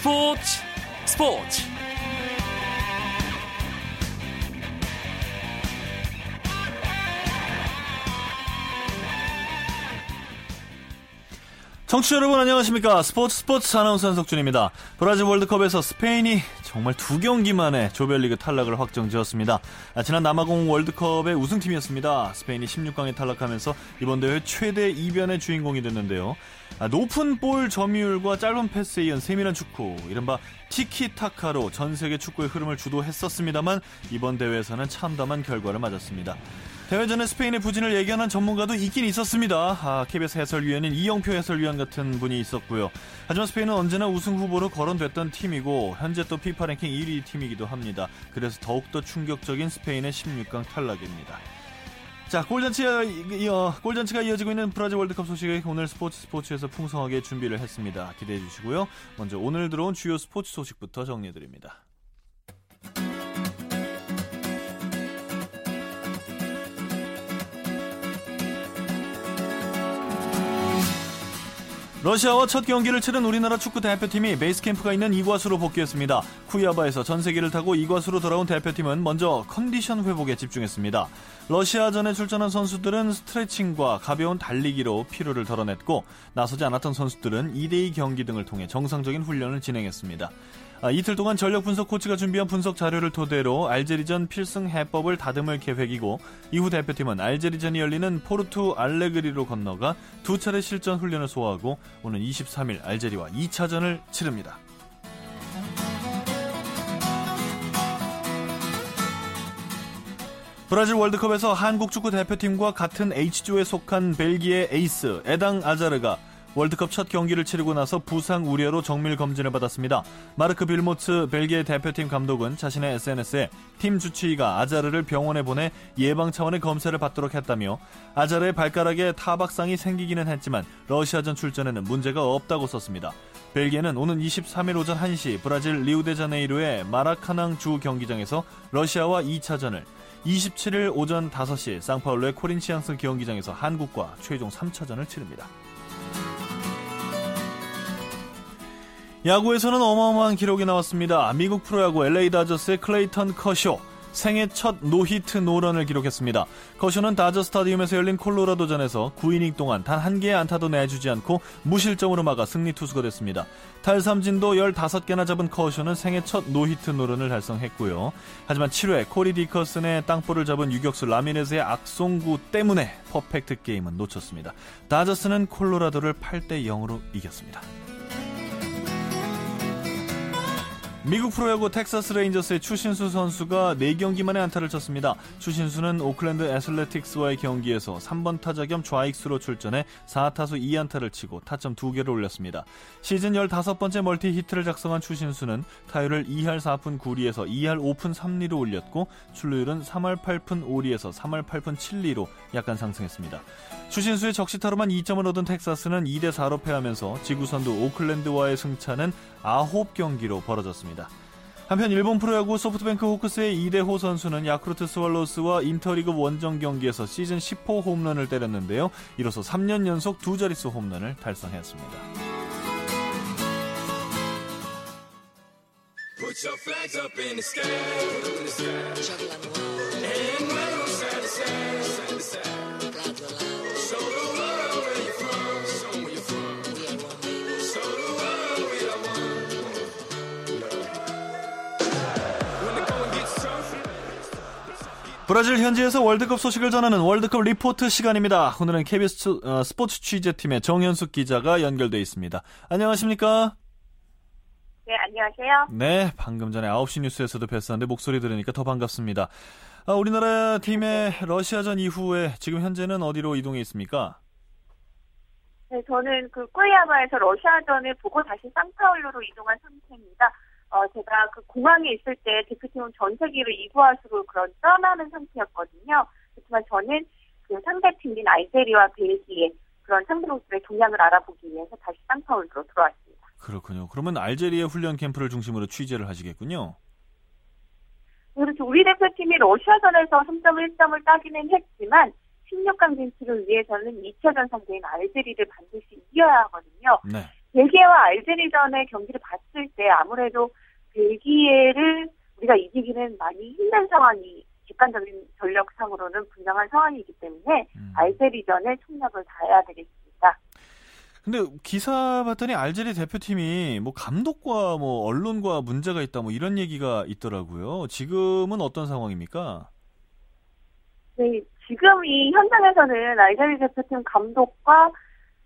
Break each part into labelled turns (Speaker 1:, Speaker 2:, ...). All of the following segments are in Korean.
Speaker 1: 스포츠 스포츠. 청취자 여러분 안녕하십니까? 스포츠 스포츠 아나운서 한석준입니다. 브라질 월드컵에서 스페인이 정말 두 경기 만에 조별리그 탈락을 확정지었습니다. 아, 지난 남아공 월드컵의 우승팀이었습니다. 스페인이 16강에 탈락하면서 이번 대회 최대 이변의 주인공이 됐는데요. 아, 높은 볼 점유율과 짧은 패스에 이은 세밀한 축구 이른바 티키타카로 전 세계 축구의 흐름을 주도했었습니다만 이번 대회에서는 참담한 결과를 맞았습니다 대회 전에 스페인의 부진을 예견한 전문가도 있긴 있었습니다. 아, KBS 해설위원인 이영표 해설위원 같은 분이 있었고요. 하지만 스페인은 언제나 우승 후보로 거론됐던 팀이고 현재 또 피파 랭킹 1위 팀이기도 합니다. 그래서 더욱더 충격적인 스페인의 16강 탈락입니다. 자, 골잔치가, 이어, 골잔치가 이어지고 있는 브라질 월드컵 소식을 오늘 스포츠 스포츠에서 풍성하게 준비를 했습니다. 기대해 주시고요. 먼저 오늘 들어온 주요 스포츠 소식부터 정리해 드립니다. 러시아와 첫 경기를 치른 우리나라 축구 대표팀이 베이스 캠프가 있는 이과수로 복귀했습니다. 쿠이아바에서 전세기를 타고 이과수로 돌아온 대표팀은 먼저 컨디션 회복에 집중했습니다. 러시아전에 출전한 선수들은 스트레칭과 가벼운 달리기로 피로를 덜어냈고 나서지 않았던 선수들은 2대2 경기 등을 통해 정상적인 훈련을 진행했습니다. 아, 이틀 동안 전력 분석 코치가 준비한 분석 자료를 토대로 알제리전 필승 해법을 다듬을 계획이고 이후 대표팀은 알제리전이 열리는 포르투 알레그리로 건너가 두 차례 실전 훈련을 소화하고 오는 23일 알제리와 2차전을 치릅니다. 브라질 월드컵에서 한국 축구 대표팀과 같은 H조에 속한 벨기에 에이스 에당 아자르가 월드컵 첫 경기를 치르고 나서 부상 우려로 정밀 검진을 받았습니다. 마르크 빌모츠 벨기에 대표팀 감독은 자신의 SNS에 팀 주치의가 아자르를 병원에 보내 예방 차원의 검사를 받도록 했다며 아자르의 발가락에 타박상이 생기기는 했지만 러시아전 출전에는 문제가 없다고 썼습니다. 벨기에는 오는 23일 오전 1시 브라질 리우데자네이루의 마라카낭 주 경기장에서 러시아와 2차전을 27일 오전 5시 상파울루의 코린치앙스 경기장에서 한국과 최종 3차전을 치릅니다. 야구에서는 어마어마한 기록이 나왔습니다. 미국 프로야구 LA 다저스의 클레이턴 커쇼 생애 첫 노히트 노런을 기록했습니다. 커쇼는 다저 스타디움에서 열린 콜로라도전에서 9이닝 동안 단 한 개의 안타도 내주지 않고 무실점으로 막아 승리 투수가 됐습니다. 탈삼진도 15개나 잡은 커쇼는 생애 첫 노히트 노런을 달성했고요. 하지만 7회 코리 디커슨의 땅볼을 잡은 유격수 라미레즈의 악송구 때문에 퍼펙트 게임은 놓쳤습니다. 다저스는 콜로라도를 8대 0으로 이겼습니다. 미국 프로야구 텍사스 레인저스의 추신수 선수가 4경기 만에 안타를 쳤습니다. 추신수는 오클랜드 애슬레틱스와의 경기에서 3번 타자 겸 좌익수로 출전해 4타수 2안타를 치고 타점 2개를 올렸습니다. 시즌 15번째 멀티 히트를 작성한 추신수는 타율을 2할 4푼 9리에서 2할 5푼 3리로 올렸고 출루율은 3할 8푼 5리에서 3할 8푼 7리로 약간 상승했습니다. 추신수의 적시타로만 2점을 얻은 텍사스는 2대 4로 패하면서 지구선두 오클랜드와의 승차는 9경기로 벌어졌습니다. 한편 일본 프로야구 소프트뱅크 호크스의 이대호 선수는 야쿠르트 스왈로스와 인터리그 원정 경기에서 시즌 10호 홈런을 때렸는데요. 이로써 3년 연속 두 자릿수 홈런을 달성했습니다. 브라질 현지에서 월드컵 소식을 전하는 월드컵 리포트 시간입니다. 오늘은 KBS 어, 스포츠 취재팀의 정현숙 기자가 연결돼 있습니다. 안녕하십니까?
Speaker 2: 네, 안녕하세요.
Speaker 1: 네, 방금 전에 9시 뉴스에서도 뵀었는데 목소리 들으니까 더 반갑습니다. 아, 우리나라 팀의 러시아전 이후에 지금 현재는 어디로 이동해 있습니까?
Speaker 2: 네, 저는 그 꾸이아바에서 러시아전을 보고 다시 상파울루로 이동한 상태입니다. 어, 제가 그 공항에 있을 때 대표팀은 전세기를 이구아수로 그런 떠나는 상태였거든요. 그렇지만 저는 그 상대팀인 알제리와 벨기에 그런 상대국들의 동향을 알아보기 위해서 다시 상파울루로 들어왔습니다.
Speaker 1: 그렇군요. 그러면 알제리의 훈련 캠프를 중심으로 취재를 하시겠군요.
Speaker 2: 그렇죠. 우리 대표팀이 러시아전에서 3점 1점을 따기는 했지만 16강 진출을 위해서는 2차전 상대인 알제리를 반드시 이겨야 하거든요.
Speaker 1: 네.
Speaker 2: 벨기에와 알제리전의 경기를 봤을 때 아무래도 벨기에를 우리가 이기기는 많이 힘든 상황이 객관적인 전력상으로는 분명한 상황이기 때문에 음. 알제리전에 총력을 다해야 되겠습니다.
Speaker 1: 근데 기사 봤더니 알제리 대표팀이 뭐 감독과 뭐 언론과 문제가 있다 뭐 이런 얘기가 있더라고요. 지금은 어떤 상황입니까?
Speaker 2: 네, 지금 이 현장에서는 알제리 대표팀 감독과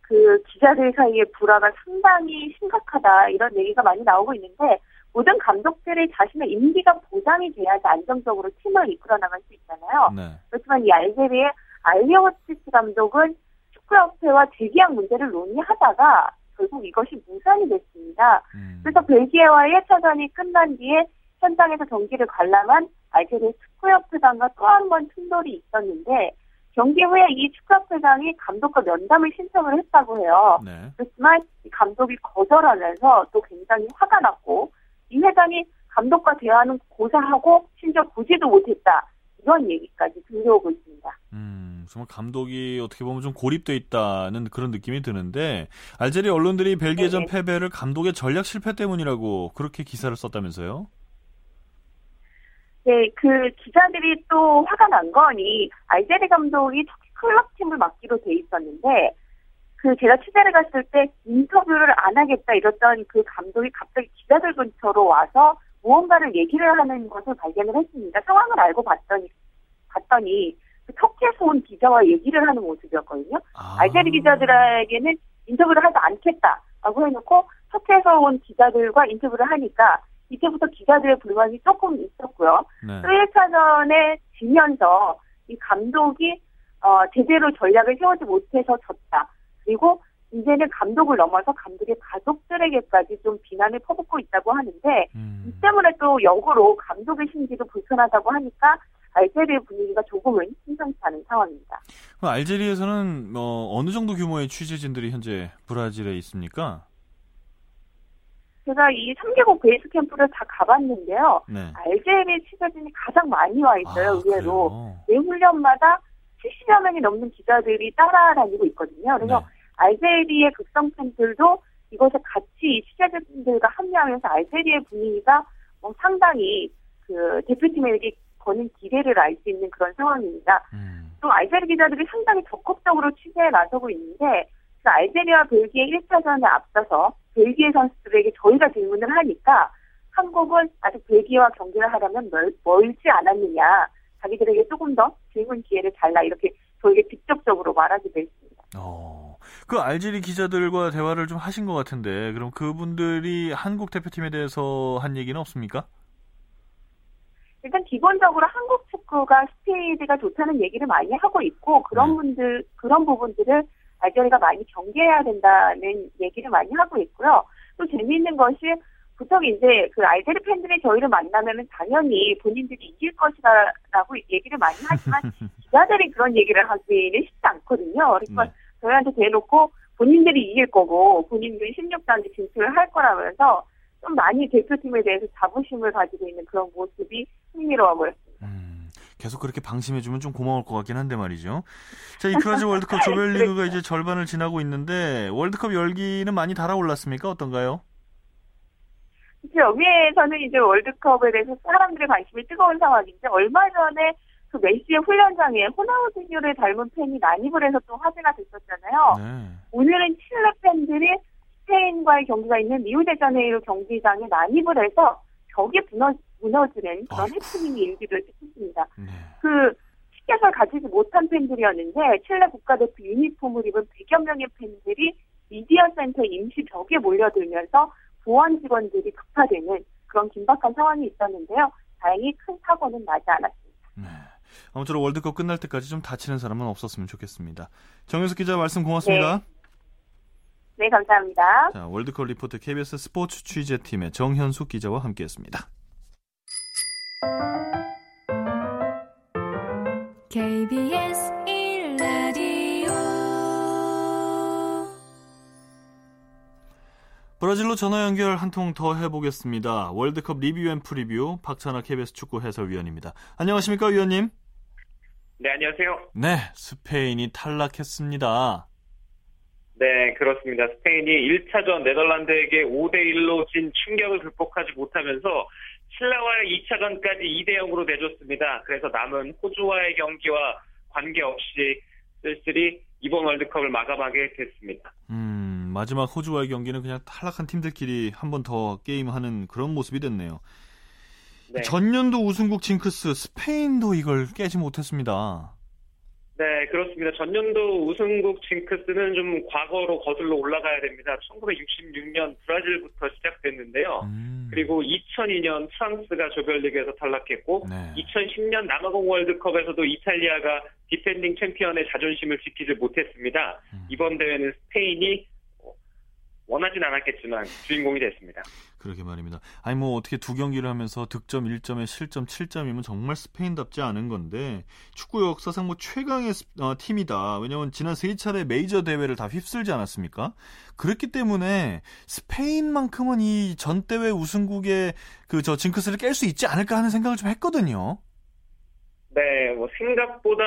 Speaker 2: 그 기자들 사이의 불화가 상당히 심각하다 이런 얘기가 많이 나오고 있는데 모든 감독들이 자신의 임기가 보장이 돼야지 안정적으로 팀을 이끌어 나갈 수 있잖아요. 네. 그렇지만 이 알제리의 알리오치스 감독은 축구협회와 재계약 문제를 논의하다가 결국 이것이 무산이 됐습니다. 음. 그래서 벨기에와의 1차전이 끝난 뒤에 현장에서 경기를 관람한 알제리 축구협회장과 또 한 번 충돌이 있었는데 경기 후에 이 축구협회장이 감독과 면담을 신청을 했다고 해요. 네. 그렇지만 이 감독이 거절하면서 또 굉장히 화가 났고 이 회장이 감독과 대화는 고사하고 심지어 보지도 못했다. 이런 얘기까지 들려오고 있습니다.
Speaker 1: 음, 정말 감독이 어떻게 보면 좀 고립돼 있다는 그런 느낌이 드는데 알제리 언론들이 벨기에전 네 패배를 감독의 전략 실패 때문이라고 그렇게 기사를 썼다면서요?
Speaker 2: 네, 그 기자들이 또 화가 난 거니 알제리 감독이 터키 클럽 팀을 맡기로 돼 있었는데 그 제가 취재를 갔을 때 인터뷰를 안 하겠다 이랬던 그 감독이 갑자기 기자들 근처로 와서 무언가를 얘기를 하는 것을 발견을 했습니다. 상황을 알고 봤더니 봤더니 그 터키에서 온 기자와 얘기를 하는 모습이었거든요. 아. 알제리 기자들에게는 인터뷰를 하지 않겠다라고 해놓고 터키에서 온 기자들과 인터뷰를 하니까 이때부터 기자들의 불만이 조금 있었고요. 네. 또 1차전에 지면서 이 감독이 어, 제대로 전략을 세우지 못해서 졌다. 그리고 이제는 감독을 넘어서 감독의 가족들에게까지 좀 비난을 퍼붓고 있다고 하는데 음. 이 때문에 또 역으로 감독의 심지도 불편하다고 하니까 알제리의 분위기가 조금은 심상치 않은 상황입니다.
Speaker 1: 그럼 알제리에서는 뭐 어느 정도 규모의 취재진들이 현재 브라질에 있습니까?
Speaker 2: 제가 이 3개국 베이스 캠프를 다 가봤는데요. 네. 알제리 취재진이 가장 많이 와 있어요, 아, 의외로. 매 훈련마다 70여 명이 넘는 기자들이 따라다니고 있거든요. 그래서 네. 알제리의 극성 팬들도 이것에 같이 취재진들과 합류하면서 알제리의 분위기가 뭐 상당히 그 대표팀에게 거는 기대를 알 수 있는 그런 상황입니다. 음. 또 알제리 기자들이 상당히 적극적으로 취재에 나서고 있는데 그 알제리와 벨기에 1차전에 앞서서 벨기에 선수들에게 저희가 질문을 하니까 한국은 아직 벨기에와 경기를 하려면 멀, 멀지 않았느냐 자기들에게 조금 더 질문 기회를 달라 이렇게 저에게 직접적으로 말하기도 했습니다.
Speaker 1: 어, 그 알제리 기자들과 대화를 좀 하신 것 같은데 그럼 그분들이 한국 대표팀에 대해서 한 얘기는 없습니까?
Speaker 2: 일단 기본적으로 한국 축구가 스피드가 좋다는 얘기를 많이 하고 있고 그런 네. 분들 그런 부분들을 알제리가 많이 경계해야 된다는 얘기를 많이 하고 있고요. 또 재미있는 것이 보통 이제 그 알제리 팬들이 저희를 만나면은 당연히 본인들이 이길 것이다라고 얘기를 많이 하지만 기자들이 그런 얘기를 하기는 쉽지 않거든요. 그러니까 네. 저희한테 대놓고 본인들이 이길 거고 본인들이 16단지 진출을 할 거라면서 좀 많이 대표팀에 대해서 자부심을 가지고 있는 그런 모습이 흥미로워 보였습니다. 음,
Speaker 1: 계속 그렇게 방심해주면 좀 고마울 것 같긴 한데 말이죠. 자, 이 브라질 월드컵 조별리그가 이제 절반을 지나고 있는데 월드컵 열기는 많이 달아올랐습니까? 어떤가요?
Speaker 2: 여기에서는 이제 월드컵에 대해서 사람들의 관심이 뜨거운 상황인데 얼마 전에 그 메시의 훈련장에 호나우드뉴를 닮은 팬이 난입을 해서 또 화제가 됐었잖아요. 네. 오늘은 칠레 팬들이 스페인과의 경기가 있는 리우데자네이루 경기장에 난입을 해서 벽에 무너, 무너지는 그런 해프닝이 일기를 했습니다. 네. 그 티켓을 가지지 못한 팬들이었는데 칠레 국가대표 유니폼을 입은 100여 명의 팬들이 미디어 센터 임시 벽에 몰려들면서 보안 직원들이 급파되는 그런 긴박한 상황이 있었는데요. 다행히 큰 사고는 나지 않았습니다. 네.
Speaker 1: 아무쪼록 월드컵 끝날 때까지 좀 다치는 사람은 없었으면 좋겠습니다. 정현숙 기자 말씀 고맙습니다.
Speaker 2: 네. 네, 감사합니다.
Speaker 1: 자, 월드컵 리포트 KBS 스포츠 취재팀의 정현숙 기자와 함께했습니다. KBS 1라디오 브라질로 전화 연결 한 통 더 해보겠습니다. 월드컵 리뷰 앤 프리뷰 박찬하 KBS 축구 해설위원입니다. 안녕하십니까 위원님?
Speaker 3: 네 안녕하세요.
Speaker 1: 네 스페인이 탈락했습니다.
Speaker 3: 네, 그렇습니다. 스페인이 1차전 네덜란드에게 5대1로 진 충격을 극복하지 못하면서 칠레와의 2차전까지 2대0으로 내줬습니다. 그래서 남은 호주와의 경기와 관계없이 쓸쓸히 이번 월드컵을 마감하게 됐습니다.
Speaker 1: 음, 마지막 호주와의 경기는 그냥 탈락한 팀들끼리 한 번 더 게임하는 그런 모습이 됐네요. 네. 전년도 우승국 징크스 스페인도 이걸 깨지 못했습니다.
Speaker 3: 네, 그렇습니다. 전년도 우승국 징크스는 좀 과거로 거슬러 올라가야 됩니다. 1966년 브라질부터 시작됐는데요. 음. 그리고 2002년 프랑스가 조별리그에서 탈락했고, 네. 2010년 남아공 월드컵에서도 이탈리아가 디펜딩 챔피언의 자존심을 지키지 못했습니다. 음. 이번 대회는 스페인이 원하진 않았겠지만 주인공이 됐습니다.
Speaker 1: 그러게 말입니다. 아니 뭐 어떻게 두 경기를 하면서 득점 1점에 실점 7점이면 정말 스페인답지 않은 건데 축구 역사상 뭐 최강의 어, 팀이다. 왜냐면 지난 세 차례 메이저 대회를 다 휩쓸지 않았습니까? 그렇기 때문에 스페인만큼은 이 전 대회 우승국의 그 저 징크스를 깰 수 있지 않을까 하는 생각을 좀 했거든요.
Speaker 3: 네, 뭐 생각보다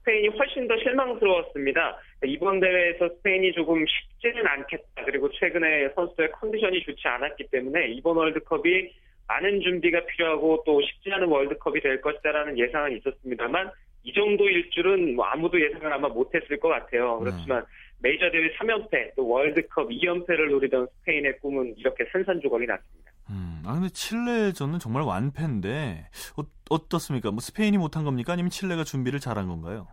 Speaker 3: 스페인이 훨씬 더 실망스러웠습니다. 이번 대회에서 스페인이 조금 쉽지는 않겠다. 그리고 최근에 선수들의 컨디션이 좋지 않았기 때문에 이번 월드컵이 많은 준비가 필요하고 또 쉽지 않은 월드컵이 될 것이다라는 예상은 있었습니다만 이 정도일 줄은 뭐 아무도 예상을 아마 못했을 것 같아요. 네. 그렇지만 메이저 대회 3연패 또 월드컵 2연패를 노리던 스페인의 꿈은 이렇게 산산조각이 났습니다.
Speaker 1: 음, 아 근데 칠레전은 정말 완패인데 어, 어떻습니까? 뭐 스페인이 못한 겁니까? 아니면 칠레가 준비를 잘한 건가요?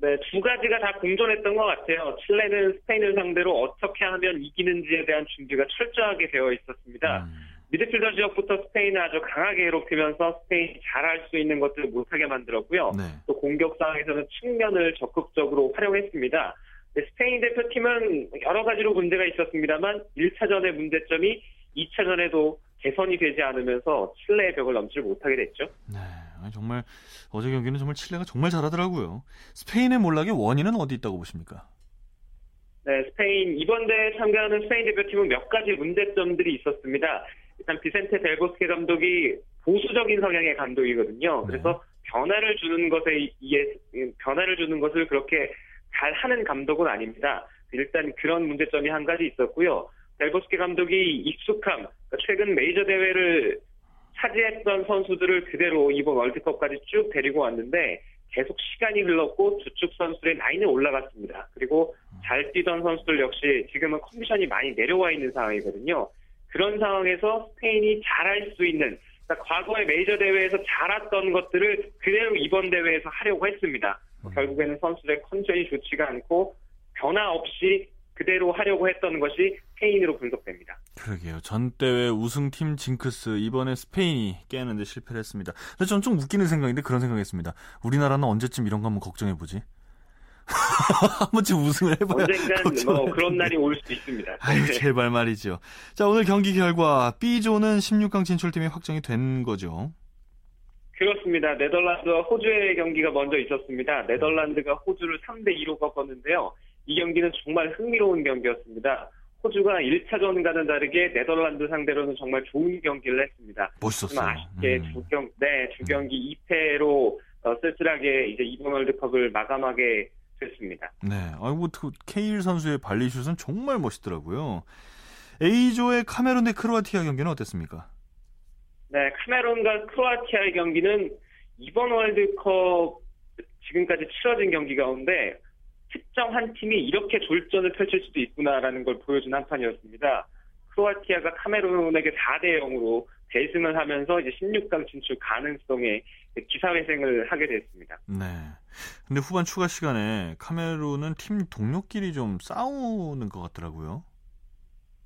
Speaker 3: 네, 두 가지가 다 공존했던 것 같아요. 칠레는 스페인을 상대로 어떻게 하면 이기는지에 대한 준비가 철저하게 되어 있었습니다. 음. 미드필더 지역부터 스페인을 아주 강하게 괴롭히면서 스페인이 잘할 수 있는 것들을 못하게 만들었고요. 네. 또 공격 상황에서는 측면을 적극적으로 활용했습니다. 스페인 대표팀은 여러 가지로 문제가 있었습니다만 1차전의 문제점이 2차전에도 개선이 되지 않으면서 칠레의 벽을 넘지 못하게 됐죠.
Speaker 1: 네, 정말 어제 경기는 정말 칠레가 정말 잘하더라고요. 스페인의 몰락의 원인은 어디 있다고 보십니까?
Speaker 3: 네, 스페인 이번 대회에 참가하는 스페인 대표팀은 몇 가지 문제점들이 있었습니다. 일단 비센테 델보스케 감독이 보수적인 성향의 감독이거든요. 네. 그래서 변화를 주는 것에 의해 변화를 주는 것을 그렇게 잘 하는 감독은 아닙니다. 일단 그런 문제점이 한 가지 있었고요. 델보스케 감독이 익숙함, 그러니까 최근 메이저 대회를 차지했던 선수들을 그대로 이번 월드컵까지 쭉 데리고 왔는데 계속 시간이 흘렀고 주축 선수들의 라인이 올라갔습니다. 그리고 잘 뛰던 선수들 역시 지금은 컨디션이 많이 내려와 있는 상황이거든요. 그런 상황에서 스페인이 잘할 수 있는 그러니까 과거의 메이저 대회에서 잘했던 것들을 그대로 이번 대회에서 하려고 했습니다. 음. 결국에는 선수들의 컨디션이 좋지가 않고 변화 없이 그대로 하려고 했던 것이 스페인으로 분석됩니다.
Speaker 1: 그러게요. 전 대회 우승팀 징크스 이번에 스페인이 깨는데 실패를 했습니다. 근데 저는 좀 웃기는 생각인데 그런 생각했습니다. 우리나라는 언제쯤 이런 거 한번 걱정해 보지? 한 번쯤 우승을 해봐야
Speaker 3: 언젠간 뭐 그런 날이 올 수도 있습니다.
Speaker 1: 아유 제발 말이죠. 자 오늘 경기 결과 B조는 16강 진출팀이 확정이 된 거죠.
Speaker 3: 그렇습니다. 네덜란드와 호주의 경기가 먼저 있었습니다. 네덜란드가 호주를 3대 2로 꺾었는데요. 이 경기는 정말 흥미로운 경기였습니다. 호주가 1차전과는 다르게 네덜란드 상대로는 정말 좋은 경기를 했습니다.
Speaker 1: 멋있었어요.
Speaker 3: 아쉽게 음. 주경, 네, 주경기 음. 2패로 어, 쓸쓸하게 이제 이번 월드컵을 마감하게 됐습니다.
Speaker 1: 네, 아이고 그 케일 선수의 발리슛은 정말 멋있더라고요. A조의 카메룬 대 크로아티아 경기는 어땠습니까?
Speaker 3: 네, 카메룬과 크로아티아의 경기는 이번 월드컵 지금까지 치러진 경기 가운데 특정 한 팀이 이렇게 졸전을 펼칠 수도 있구나라는 걸 보여준 한 판이었습니다. 크로아티아가 카메룬에게 4대 0으로 대승을 하면서 이제 16강 진출 가능성에 기사회생을 하게 됐습니다.
Speaker 1: 네. 근데 후반 추가 시간에 카메룬은 팀 동료끼리 좀 싸우는 것 같더라고요.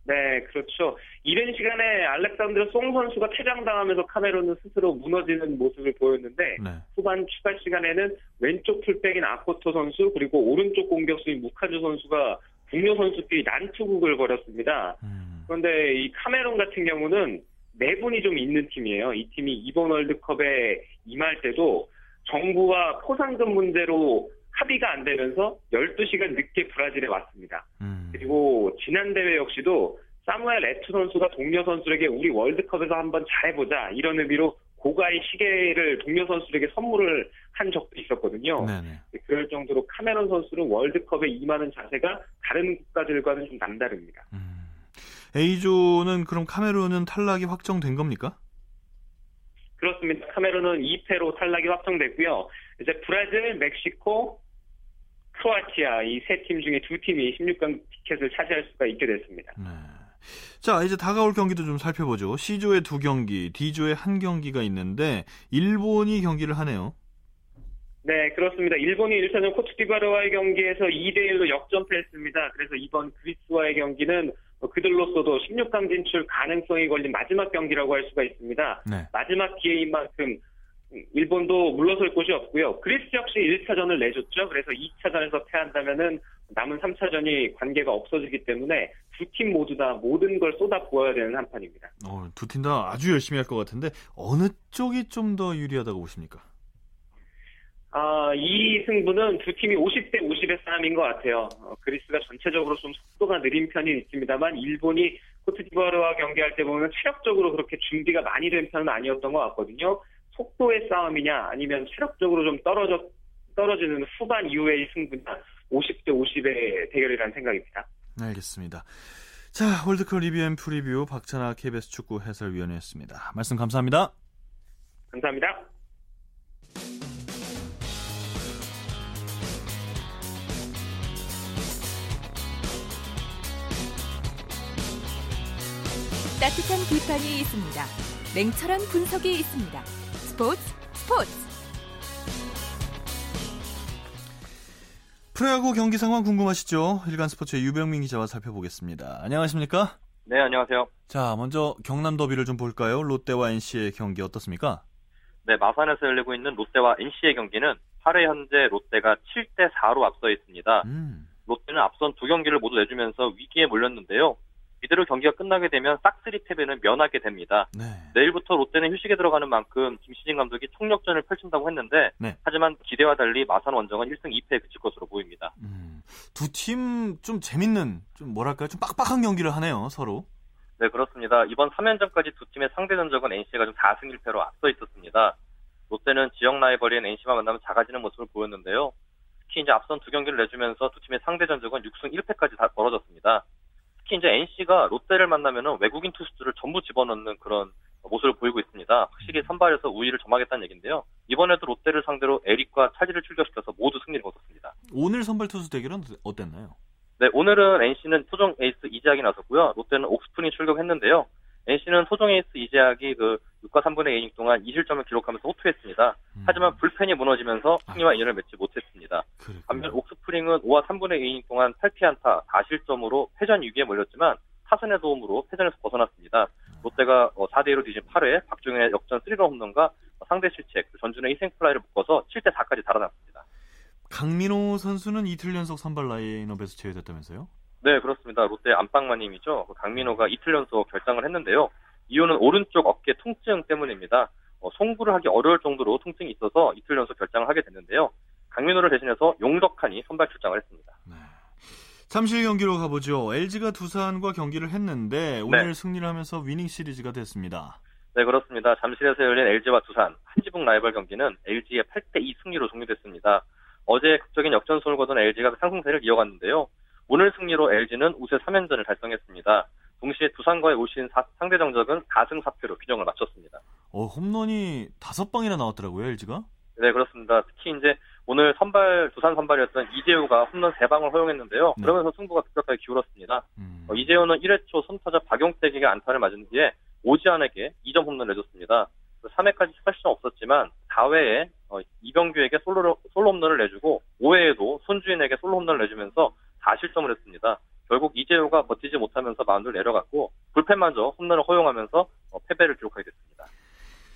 Speaker 3: 네, 그렇죠. 이른 시간에 알렉산드르 송 선수가 퇴장당하면서 카메론은 스스로 무너지는 모습을 보였는데 네. 후반 추가 시간에는 왼쪽 풀백인 아코토 선수 그리고 오른쪽 공격수인 무카주 선수가 북녀 선수끼리 난투극을 벌였습니다. 음. 그런데 이 카메론 같은 경우는 내분이 좀 있는 팀이에요. 이 팀이 이번 월드컵에 임할 때도 정부와 포상금 문제로 합의가 안 되면서 12시간 늦게 브라질에 왔습니다. 음. 그리고 지난 대회 역시도 사무엘 에투 선수가 동료 선수에게 우리 월드컵에서 한번 잘해보자 이런 의미로 고가의 시계를 동료 선수들에게 선물을 한 적도 있었거든요.
Speaker 1: 네네.
Speaker 3: 그럴 정도로 카메론 선수는 월드컵에 임하는 자세가 다른 국가들과는 좀 남다릅니다.
Speaker 1: 음. A조는 그럼 카메룬은 탈락이 확정된 겁니까?
Speaker 3: 그렇습니다. 카메룬은 2패로 탈락이 확정됐고요. 이제 브라질, 멕시코, 크로아티아 이 세 팀 중에 두 팀이 16강 티켓을 차지할 수가 있게 됐습니다.
Speaker 1: 네. 자, 이제 다가올 경기도 좀 살펴보죠. C조의 두 경기, D조의 한 경기가 있는데 일본이 경기를 하네요.
Speaker 3: 네, 그렇습니다. 일본이 1차전 코트디바르와의 경기에서 2대 1로 역전패했습니다. 그래서 이번 그리스와의 경기는 그들로서도 16강 진출 가능성이 걸린 마지막 경기라고 할 수가 있습니다.
Speaker 1: 네.
Speaker 3: 마지막 기회인 만큼 일본도 물러설 곳이 없고요. 그리스 역시 1차전을 내줬죠. 그래서 2차전에서 패한다면은 남은 3차전이 관계가 없어지기 때문에 두 팀 모두 다 모든 걸 쏟아 부어야 되는 한판입니다.
Speaker 1: 어, 두 팀 다 아주 열심히 할 것 같은데 어느 쪽이 좀 더 유리하다고 보십니까?
Speaker 3: 아, 이 승부는 두 팀이 50대 50의 싸움인 것 같아요. 어, 그리스가 전체적으로 좀 속도가 느린 편이 있습니다만 일본이 코트디부아르와 경기할 때 보면 체력적으로 그렇게 준비가 많이 된 편은 아니었던 것 같거든요. 속도의 싸움이냐 아니면 체력적으로 좀 떨어져 떨어지는 후반 이후의 승부냐 50대 50의 대결이라는 생각입니다.
Speaker 1: 알겠습니다. 자, 월드컵 리뷰 앤 프리뷰 박찬하 KBS 축구 해설위원이었습니다. 말씀 감사합니다.
Speaker 3: 감사합니다.
Speaker 4: 따뜻한 비판이 있습니다. 냉철한 분석이 있습니다. 스포츠 스포츠
Speaker 1: 프로야구 경기 상황 궁금하시죠? 일간 스포츠의 유병민 기자와 살펴보겠습니다. 안녕하십니까?
Speaker 5: 네, 안녕하세요.
Speaker 1: 자, 먼저 경남 더비를 좀 볼까요? 롯데와 NC의 경기 어떻습니까?
Speaker 5: 네, 마산에서 열리고 있는 롯데와 NC의 경기는 8회 현재 롯데가 7대 4로 앞서 있습니다.
Speaker 1: 음,
Speaker 5: 롯데는 앞선 두 경기를 모두 내주면서 위기에 몰렸는데요. 이대로 경기가 끝나게 되면 싹쓸이 패배는 면하게 됩니다.
Speaker 1: 네.
Speaker 5: 내일부터 롯데는 휴식에 들어가는 만큼 김시진 감독이 총력전을 펼친다고 했는데
Speaker 1: 네.
Speaker 5: 하지만 기대와 달리 마산 원정은 1승 2패에 그칠 것으로 보입니다.
Speaker 1: 음, 두팀 좀 재밌는, 좀 뭐랄까요? 좀 빡빡한 경기를 하네요, 서로.
Speaker 5: 네, 그렇습니다. 이번 3연전까지 두 팀의 상대 전적은 NC가 좀 4승 1패로 앞서 있었습니다. 롯데는 지역 라이벌인 NC와 만나면 작아지는 모습을 보였는데요. 특히 이제 앞선 두 경기를 내주면서 두 팀의 상대 전적은 6승 1패까지 다 벌어졌습니다. 특히 이제 NC가 롯데를 만나면은 외국인 투수들을 전부 집어넣는 그런 모습을 보이고 있습니다. 확실히 선발에서 우위를 점하겠다는 얘기인데요. 이번에도 롯데를 상대로 에릭과 찰리를 출격시켜서 모두 승리를 거뒀습니다.
Speaker 1: 오늘 선발 투수 대결은 어땠나요?
Speaker 5: 네, 오늘은 NC는 토종 에이스 이재학이 나섰고요. 롯데는 옥스프링이 출격했는데요. NC는 토종 에이스 이재학이 그 6과 3분의 2이닝 동안 2실점을 기록하면서 호투했습니다.
Speaker 1: 음,
Speaker 5: 하지만 불펜이 무너지면서 승리와 인연을 맺지 못했습니다.
Speaker 1: 그랬군요.
Speaker 5: 반면 옥스프링은 5와 3분의 2이닝 동안 8피안타 4실점으로 패전 위기에 몰렸지만 타선의 도움으로 패전에서 벗어났습니다. 롯데가 4대1로 뒤진 8회 박종현의 역전 3런 홈런과 상대 실책, 전준의 희생플라이를 묶어서 7대4까지 달아났습니다.
Speaker 1: 강민호 선수는 이틀 연속 선발 라인업에서 제외됐다면서요?
Speaker 5: 네, 그렇습니다. 롯데 안방마님이죠. 강민호가 이틀 연속 결장을 했는데요. 이유는 오른쪽 어깨 통증 때문입니다. 어, 송구를 하기 어려울 정도로 통증이 있어서 이틀 연속 결장을 하게 됐는데요. 강민호를 대신해서 용덕한이 선발 출장을 했습니다.
Speaker 1: 네. 잠실 경기로 가보죠. LG가 두산과 경기를 했는데 오늘
Speaker 5: 네.
Speaker 1: 승리를 하면서 위닝 시리즈가 됐습니다.
Speaker 5: 네, 그렇습니다. 잠실에서 열린 LG와 두산, 한지붕 라이벌 경기는 LG의 8대2 승리로 종료됐습니다. 어제 극적인 역전승을 거둔 LG가 상승세를 이어갔는데요. 오늘 승리로 LG는 우세 3연전을 달성했습니다. 동시에 두산과의 올 시즌 사- 상대 정적은 4승 4패로 규정을 마쳤습니다.
Speaker 1: 어, 홈런이 다섯 방이나 나왔더라고요, LG가.
Speaker 5: 네, 그렇습니다. 특히 이제 오늘 선발, 두산 선발이었던 이재우가 홈런 3방을 허용했는데요.
Speaker 1: 네.
Speaker 5: 그러면서 승부가 급격하게 기울었습니다.
Speaker 1: 음.
Speaker 5: 어, 이재우는 1회 초 선타자 박용택에게 안타를 맞은 뒤에 오지환에게 2점 홈런을 내줬습니다. 3회까지 스타시점 없었지만 4회에 이병규에게 솔로, 솔로 홈런을 내주고 5회에도 손주인에게 솔로 홈런을 내주면서 4실점을 했습니다. 결국 이재우가 버티지 못하면서 마운드를 내려갔고 불펜마저 홈런을 허용하면서 어, 패배를 기록하게 됐습니다.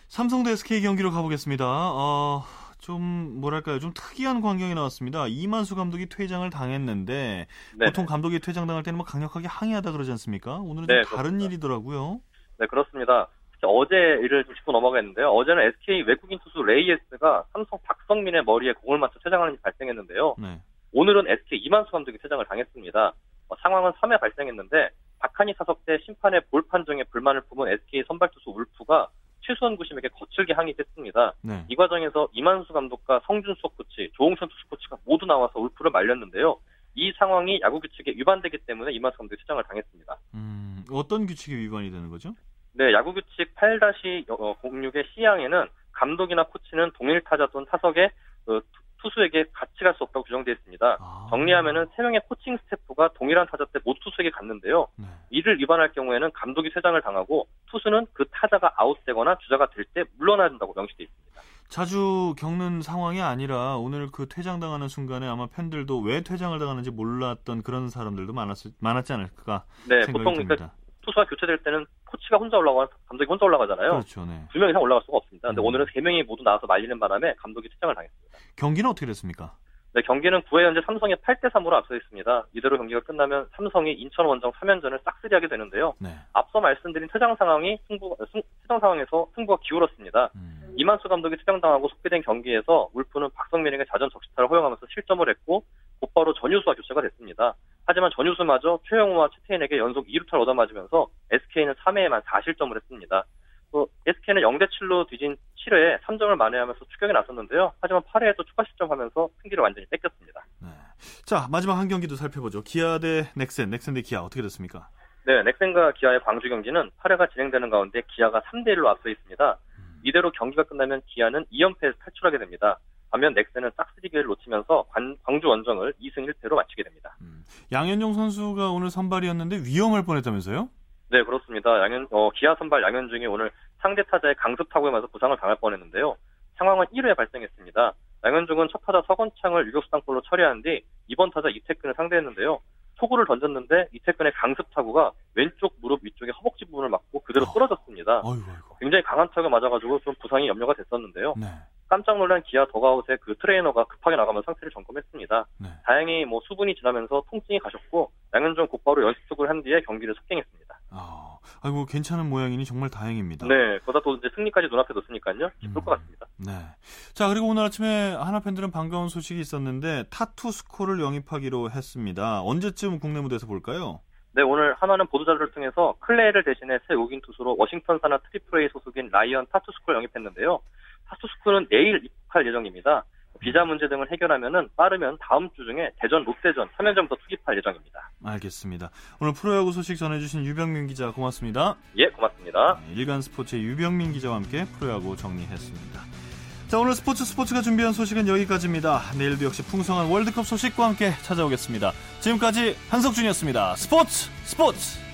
Speaker 1: 삼성 대 SK 경기로 가보겠습니다. 어, 좀 뭐랄까요, 좀 특이한 광경이 나왔습니다. 이만수 감독이 퇴장을 당했는데
Speaker 5: 네,
Speaker 1: 보통 감독이 퇴장당할 때는 뭐 강력하게 항의하다 그러지 않습니까? 오늘은
Speaker 5: 네,
Speaker 1: 좀 다른
Speaker 5: 그렇습니다.
Speaker 1: 일이더라고요.
Speaker 5: 네, 그렇습니다. 어제 일을 좀 짚고 넘어가겠는데요. 어제는 SK 외국인 투수 레이에스가 삼성 박성민의 머리에 공을 맞춰 퇴장하는 일이 발생했는데요.
Speaker 1: 네.
Speaker 5: 오늘은 SK 이만수 감독이 퇴장을 당했습니다. 어, 상황은 3회 발생했는데 박한이 타석 때 심판의 볼 판정에 불만을 품은 SK 선발 투수 울프가 최수원 구심에게 거칠게 항의했습니다.
Speaker 1: 네.
Speaker 5: 이 과정에서 이만수 감독과 성준 수석 코치, 조웅천 투수 코치가 모두 나와서 울프를 말렸는데요. 이 상황이 야구 규칙에 위반되기 때문에 이만수 감독이 퇴장을 당했습니다.
Speaker 1: 음, 어떤 규칙이 위반이 되는 거죠?
Speaker 5: 네, 야구 규칙 8-06의 C항에는 감독이나 코치는 동일 타자 또는 타석에 어, 투수에게 같이 갈 수 없다고 규정되어 있습니다.
Speaker 1: 아.
Speaker 5: 정리하면은 세 명의 코칭 스태프가 동일한 타자 때 모두 투수에게 갔는데요.
Speaker 1: 네.
Speaker 5: 이를 위반할 경우에는 감독이 퇴장을 당하고 투수는 그 타자가 아웃되거나 주자가 될 때 물러나야 된다고 명시되어 있습니다.
Speaker 1: 자주 겪는 상황이 아니라 오늘 그 퇴장당하는 순간에 아마 팬들도 왜 퇴장을 당하는지 몰랐던 그런 사람들도 많았, 많았지 않을까
Speaker 5: 네,
Speaker 1: 생각이
Speaker 5: 보통
Speaker 1: 듭니다.
Speaker 5: 그러니까 투수가 교체될 때는 코치가 혼자 올라가 감독이 혼자 올라가잖아요.
Speaker 1: 그렇죠, 네.
Speaker 5: 두명 이상 올라갈 수가 없습니다. 근데
Speaker 1: 음.
Speaker 5: 오늘은 세 명이 모두 나와서 말리는 바람에 감독이 퇴장을 당했습니다.
Speaker 1: 경기는 어떻게 됐습니까?
Speaker 5: 네, 경기는 9회 현재 삼성이 8대 3으로 앞서 있습니다. 이대로 경기가 끝나면 삼성이 인천 원정 3연전을 싹쓸이하게 되는데요.
Speaker 1: 네.
Speaker 5: 앞서 말씀드린 퇴장 상황이 승부 승- 퇴장 상황에서 승부가 기울었습니다.
Speaker 1: 음.
Speaker 5: 이만수 감독이 퇴장당하고 속비된 경기에서 울프는 박성민에게 자전 적시타를 허용하면서 실점을 했고 곧바로 전유수와 교체가 됐습니다. 하지만 전유수마저 최영우와 최태인에게 연속 2루타를 얻어맞으면서 SK는 3회에만 4실점을 했습니다. 또 SK는 0대 7로 뒤진 7회에 3점을 만회하면서 추격에 나섰는데요. 하지만 8회에 또 추가 실점하면서 승기를 완전히 뺏겼습니다.
Speaker 1: 네. 자, 마지막 한 경기도 살펴보죠. 기아 대 넥센, 넥센 대 기아 어떻게 됐습니까?
Speaker 5: 네, 넥센과 기아의 광주 경기는 8회가 진행되는 가운데 기아가 3대 1로 앞서 있습니다.
Speaker 1: 음.
Speaker 5: 이대로 경기가 끝나면 기아는 2연패에서 탈출하게 됩니다. 반면 넥센은 싹쓸이 기회를 놓치면서 관- 광주 원정을 2승 1패로 마치게 됩니다.
Speaker 1: 음. 양현종 선수가 오늘 선발이었는데 위험할 뻔했다면서요?
Speaker 5: 네, 그렇습니다. 양현, 어, 기아 선발 양현중이 오늘 상대 타자의 강습 타구에 맞아 부상을 당할 뻔했는데요. 상황은 1회에 발생했습니다. 양현중은 첫 타자 서건창을 유격수 땅볼로 처리한 뒤 이번 타자 이태근을 상대했는데요. 초구를 던졌는데 이태근의 강습 타구가 왼쪽 무릎 위쪽의 허벅지 부분을 맞고 그대로
Speaker 1: 어.
Speaker 5: 쓰러졌습니다.
Speaker 1: 어이구, 어이구.
Speaker 5: 굉장히 강한 타구가 맞아가지고 좀 부상이 염려가 됐었는데요.
Speaker 1: 네.
Speaker 5: 깜짝 놀란 기아 더그아웃에 그 트레이너가 급하게 나가며 상태를 점검했습니다.
Speaker 1: 네.
Speaker 5: 다행히 뭐 수분이 지나면서 통증이 가셨고 양현종 곧바로 연습 투구를 한 뒤에 경기를 속행했습니다.
Speaker 1: 아, 아이고 괜찮은 모양이니 정말 다행입니다.
Speaker 5: 네, 그러다 또 이제 승리까지 눈앞에 뒀으니까요. 기쁠
Speaker 1: 음.
Speaker 5: 것 같습니다.
Speaker 1: 네. 자, 그리고 오늘 아침에 한화 팬들은 반가운 소식이 있었는데 타투스코를 영입하기로 했습니다. 언제쯤 국내 무대에서 볼까요?
Speaker 5: 네, 오늘 한화는 보도자료를 통해서 클레이를 대신해 새 외국인 투수로 워싱턴 산하 트리플 A 소속인 라이언 타투스코를 영입했는데요. 타투스코는 내일 입국할 예정입니다. 비자 문제 등을 해결하면은 빠르면 다음 주 중에 대전 롯데전 3연전부터 투입할 예정입니다.
Speaker 1: 알겠습니다. 오늘 프로야구 소식 전해주신 유병민 기자 고맙습니다.
Speaker 5: 예, 고맙습니다.
Speaker 1: 네, 일간 스포츠의 유병민 기자와 함께 프로야구 정리했습니다. 자, 오늘 스포츠 스포츠가 준비한 소식은 여기까지입니다. 내일도 역시 풍성한 월드컵 소식과 함께 찾아오겠습니다. 지금까지 한석준이었습니다. 스포츠 스포츠!